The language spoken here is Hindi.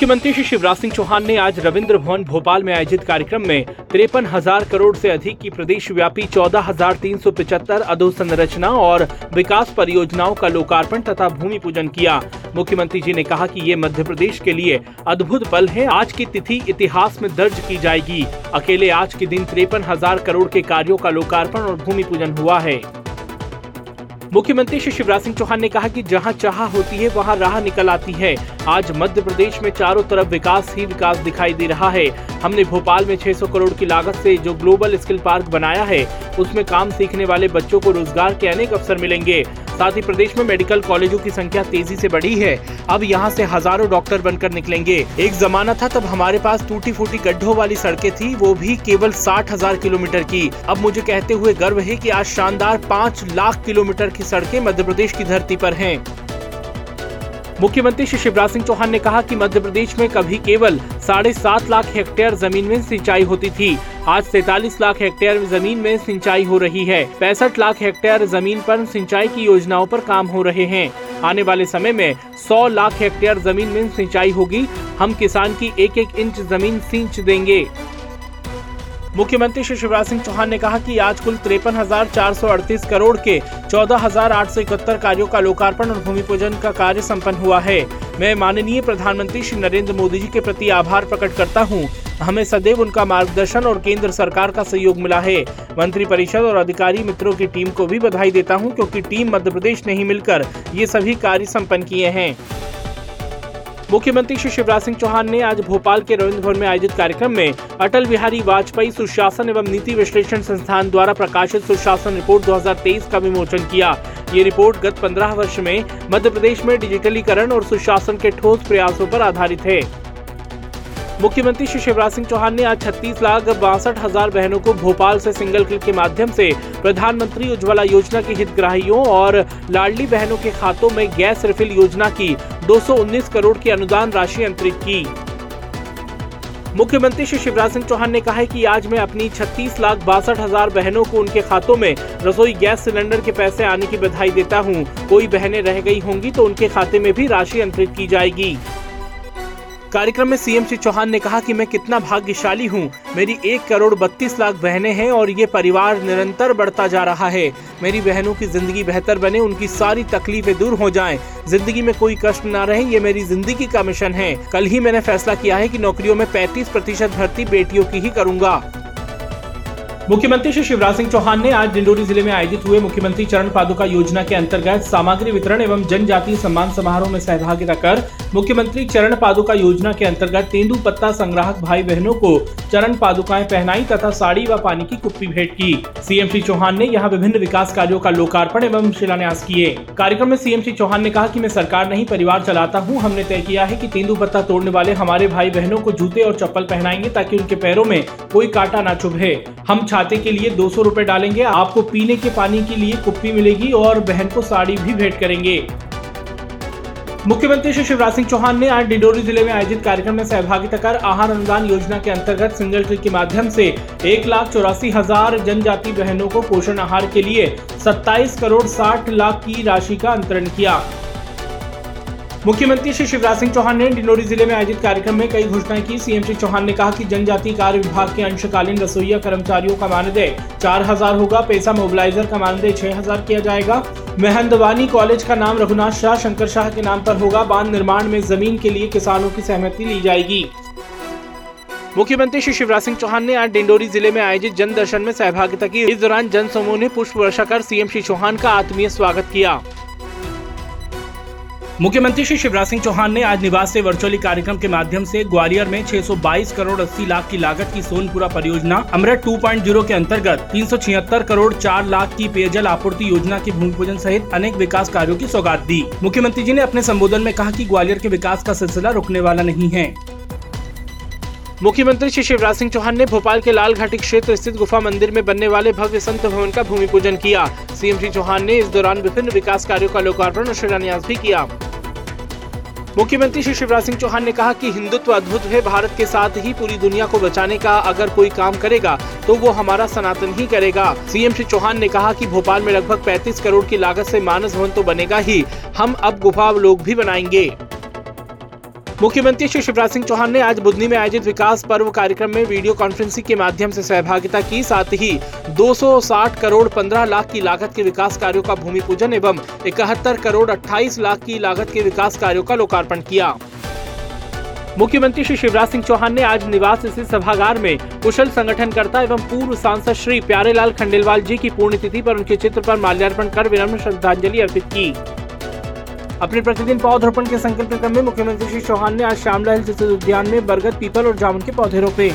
मुख्यमंत्री श्री शिवराज सिंह चौहान ने आज रविंद्र भवन भोपाल में आयोजित कार्यक्रम में तिरपन हज़ार करोड़ से अधिक की प्रदेश व्यापी चौदह हज़ार तीन सौ पिचहत्तर अधोसंरचना और विकास परियोजनाओं का लोकार्पण तथा भूमि पूजन किया। मुख्यमंत्री जी ने कहा कि ये मध्य प्रदेश के लिए अद्भुत पल है। आज की तिथि इतिहास में दर्ज की जाएगी। अकेले आज के दिन तिरपन हज़ार करोड़ के कार्यो का लोकार्पण और भूमि पूजन हुआ है। मुख्यमंत्री श्री शिवराज सिंह चौहान ने कहा कि जहाँ चाह होती है, वहाँ राह निकल आती है। आज मध्य प्रदेश में चारों तरफ़ विकास ही विकास दिखाई दे रहा है। हमने भोपाल में 600 करोड़ की लागत से जो ग्लोबल स्किल पार्क बनाया है, उसमें काम सीखने वाले बच्चों को रोज़गार के अनेक अवसर मिलेंगे। साथ ही प्रदेश में मेडिकल कॉलेजों की संख्या तेज़ी से बढ़ी है। अब यहाँ से हज़ारों डॉक्टर बनकर निकलेंगे। एक जमाना था तब हमारे पास टूटी फूटी गड्ढों वाली सड़कें थी, वो भी केवल साठ हज़ार किलोमीटर की। अब मुझे कहते हुए गर्व है की आज शानदार पाँच लाख किलोमीटर की सड़कें मध्य प्रदेश की धरती पर हैं। मुख्यमंत्री श्री शिवराज सिंह चौहान ने कहा कि मध्य प्रदेश में कभी केवल साढ़े सात लाख हेक्टेयर ज़मीन में सिंचाई होती थी। आज सैतालीस लाख हेक्टेयर ज़मीन में सिंचाई हो रही है। पैंसठ लाख हेक्टेयर ज़मीन पर सिंचाई की योजनाओं पर काम हो रहे हैं। आने वाले समय में 100 लाख हेक्टेयर ज़मीन में सिंचाई होगी। हम किसान की एक एक इंच ज़मीन सींच देंगे। मुख्यमंत्री श्री शिवराज सिंह चौहान ने कहा कि आज कुल तिरपन करोड़ के चौदह हज़ार कार्यो का लोकार्पण और भूमि पूजन का कार्य सम्पन्न हुआ है। मैं माननीय प्रधानमंत्री श्री नरेंद्र मोदी जी के प्रति आभार प्रकट करता हूँ। हमें सदैव उनका मार्गदर्शन और केंद्र सरकार का सहयोग मिला है। मंत्री परिषद और अधिकारी मित्रों की टीम को भी बधाई देता हूँ, क्योंकि टीम मध्य प्रदेश ने ही मिलकर ये सभी कार्य संपन्न किए हैं। मुख्यमंत्री श्री शिवराज सिंह चौहान ने आज भोपाल के रविंद्र भवन में आयोजित कार्यक्रम में अटल बिहारी वाजपेयी सुशासन एवं नीति विश्लेषण संस्थान द्वारा प्रकाशित सुशासन रिपोर्ट 2023 का विमोचन किया। ये रिपोर्ट गत 15 वर्ष में मध्य प्रदेश में डिजिटलीकरण और सुशासन के ठोस प्रयासों पर आधारित है। मुख्यमंत्री श्री शिवराज सिंह चौहान ने आज छत्तीस लाख बासठ हज़ार बहनों को भोपाल से सिंगल क्लिक के माध्यम से प्रधानमंत्री उज्ज्वला योजना के हितग्राहियों और लाडली बहनों के खातों में गैस रिफिल योजना की 219 करोड़ की अनुदान राशि अंतरित की मुख्यमंत्री श्री शिवराज सिंह चौहान ने कहा है कि आज मैं अपनी छत्तीस लाख बासठ हज़ार बहनों को उनके खातों में रसोई गैस सिलेंडर के पैसे आने की बधाई देता हूँ। कोई बहनें रह गई होंगी तो उनके खाते में भी राशि अंतरित की जाएगी कार्यक्रम में सीएम श्री चौहान ने कहा कि मैं कितना भाग्यशाली हूँ। मेरी एक करोड़ बत्तीस लाख बहनें हैं और ये परिवार निरंतर बढ़ता जा रहा है। मेरी बहनों की ज़िंदगी बेहतर बने उनकी सारी तकलीफें दूर हो जाएँ, ज़िंदगी में कोई कष्ट ना रहे ये मेरी ज़िंदगी का मिशन है। कल ही मैंने फैसला किया है कि नौकरियों में 35 प्रतिशत भर्ती बेटियों की ही करूँगा। मुख्यमंत्री श्री शिवराज सिंह चौहान ने आज डिंडोरी ज़िले में आयोजित हुए मुख्यमंत्री चरण पादुका योजना के अंतर्गत सामग्री वितरण एवं जनजातीय सम्मान समारोह में सहभागिता कर मुख्यमंत्री चरण पादुका योजना के अंतर्गत तेंदु पत्ता संग्राहक भाई बहनों को चरण पादुकाएँ पहनाई तथा साड़ी व पानी की कुप्पी भेंट की। सीएम श्री चौहान ने यहाँ विभिन्न विकास कार्यो का लोकार्पण एवं शिलान्यास किए। कार्यक्रम में सीएम श्री चौहान ने कहा की मैं सरकार नहीं, परिवार चलाता हूँ। हमने तय किया है की तेंदु पत्ता तोड़ने वाले हमारे भाई बहनों को जूते और चप्पल पहनाएँगे ताकि उनके पैरों में कोई कांटा न चुभे। हम छाते के लिए दो सौ डालेंगे। आपको पीने के पानी के लिए कुप्पी मिलेगी और बहन को साड़ी भी भेंट करेंगे। मुख्यमंत्री श्री शिवराज सिंह चौहान ने आज डिंडोरी ज़िले में आयोजित कार्यक्रम में सहभागिता कर आहार अनुदान योजना के अंतर्गत सिंगल ट्रिक के माध्यम से एक लाख चौरासी हज़ार जनजाति बहनों को पोषण आहार के लिए 27 करोड़ 60 लाख की राशि का अंतरण किया। मुख्यमंत्री श्री शिवराज सिंह चौहान ने डिंडोरी ज़िले में आयोजित कार्यक्रम में कई घोषणाएँ की। सीएम श्री चौहान ने कहा कि जनजाति कार्य विभाग के अंशकालीन रसोईया कर्मचारियों का मानदेय चार हज़ार होगा, पैसा मोबिलाईजर का मानदेय छह हज़ार किया जाएगा। मेहंदवानी कॉलेज का नाम रघुनाथ शाह शंकर शाह के नाम पर होगा। बाँध निर्माण में ज़मीन के लिए किसानों की सहमति ली जाएगी। मुख्यमंत्री श्री शिवराज सिंह चौहान ने आज डिंडोरी ज़िले में आयोजित जन दर्शन में सहभागिता की। इस दौरान जन समूह ने पुष्प वर्षा कर सीएम श्री चौहान का आत्मीय स्वागत किया। मुख्यमंत्री श्री शिवराज सिंह चौहान ने आज निवास से वर्चुअली कार्यक्रम के माध्यम से ग्वालियर में 622 करोड़ 80 लाख की लागत की सोनपुरा परियोजना, अमृत 2.0 के अंतर्गत तीन सौ छिहत्तर करोड़ 4 लाख की पेयजल आपूर्ति योजना की भूमि पूजन सहित अनेक विकास कार्यों की सौगात दी। मुख्यमंत्री जी ने अपने संबोधन में कहा की ग्वालियर के विकास का सिलसिला रुकने वाला नहीं है। मुख्यमंत्री श्री शिवराज सिंह चौहान ने भोपाल के लाल घाटी क्षेत्र स्थित गुफा मंदिर में बनने वाले भव्य संत भवन का भूमि पूजन किया। सीएम श्री चौहान ने इस दौरान विभिन्न विकास कार्यों का लोकार्पण और शिलान्यास भी किया। मुख्यमंत्री श्री शिवराज सिंह चौहान ने कहा कि हिंदुत्व अद्भुत है, भारत के साथ ही पूरी दुनिया को बचाने का अगर कोई काम करेगा तो वो हमारा सनातन ही करेगा। सीएम श्री चौहान ने कहा कि भोपाल में लगभग 35 करोड़ की लागत से मानस भवन तो बनेगा ही, हम अब गुफा लोग भी बनाएँगे। मुख्यमंत्री श्री शिवराज सिंह चौहान ने आज बुधनी में आयोजित विकास पर्व कार्यक्रम में वीडियो कॉन्फ्रेंसिंग के माध्यम से सहभागिता की। साथ ही 260 करोड़ 15 लाख की लागत के विकास कार्यों का भूमि पूजन एवं इकहत्तर करोड़ 28 लाख की लागत के विकास कार्यों का लोकार्पण किया। मुख्यमंत्री श्री शिवराज सिंह चौहान ने आज निवास स्थित सभागार में कुशल संगठनकर्ता एवं पूर्व सांसद श्री प्यारेलाल खंडेलवाल जी की पुण्यतिथि पर उनके चित्र पर माल्यार्पण कर विनम्र श्रद्धांजलि अर्पित की। अपने प्रतिदिन पौधरोपण के संकल्प क्रम में मुख्यमंत्री श्री चौहान ने आज श्यामला हिल स्थित उद्यान में बरगद, पीपल और जामुन के पौधे रोपे।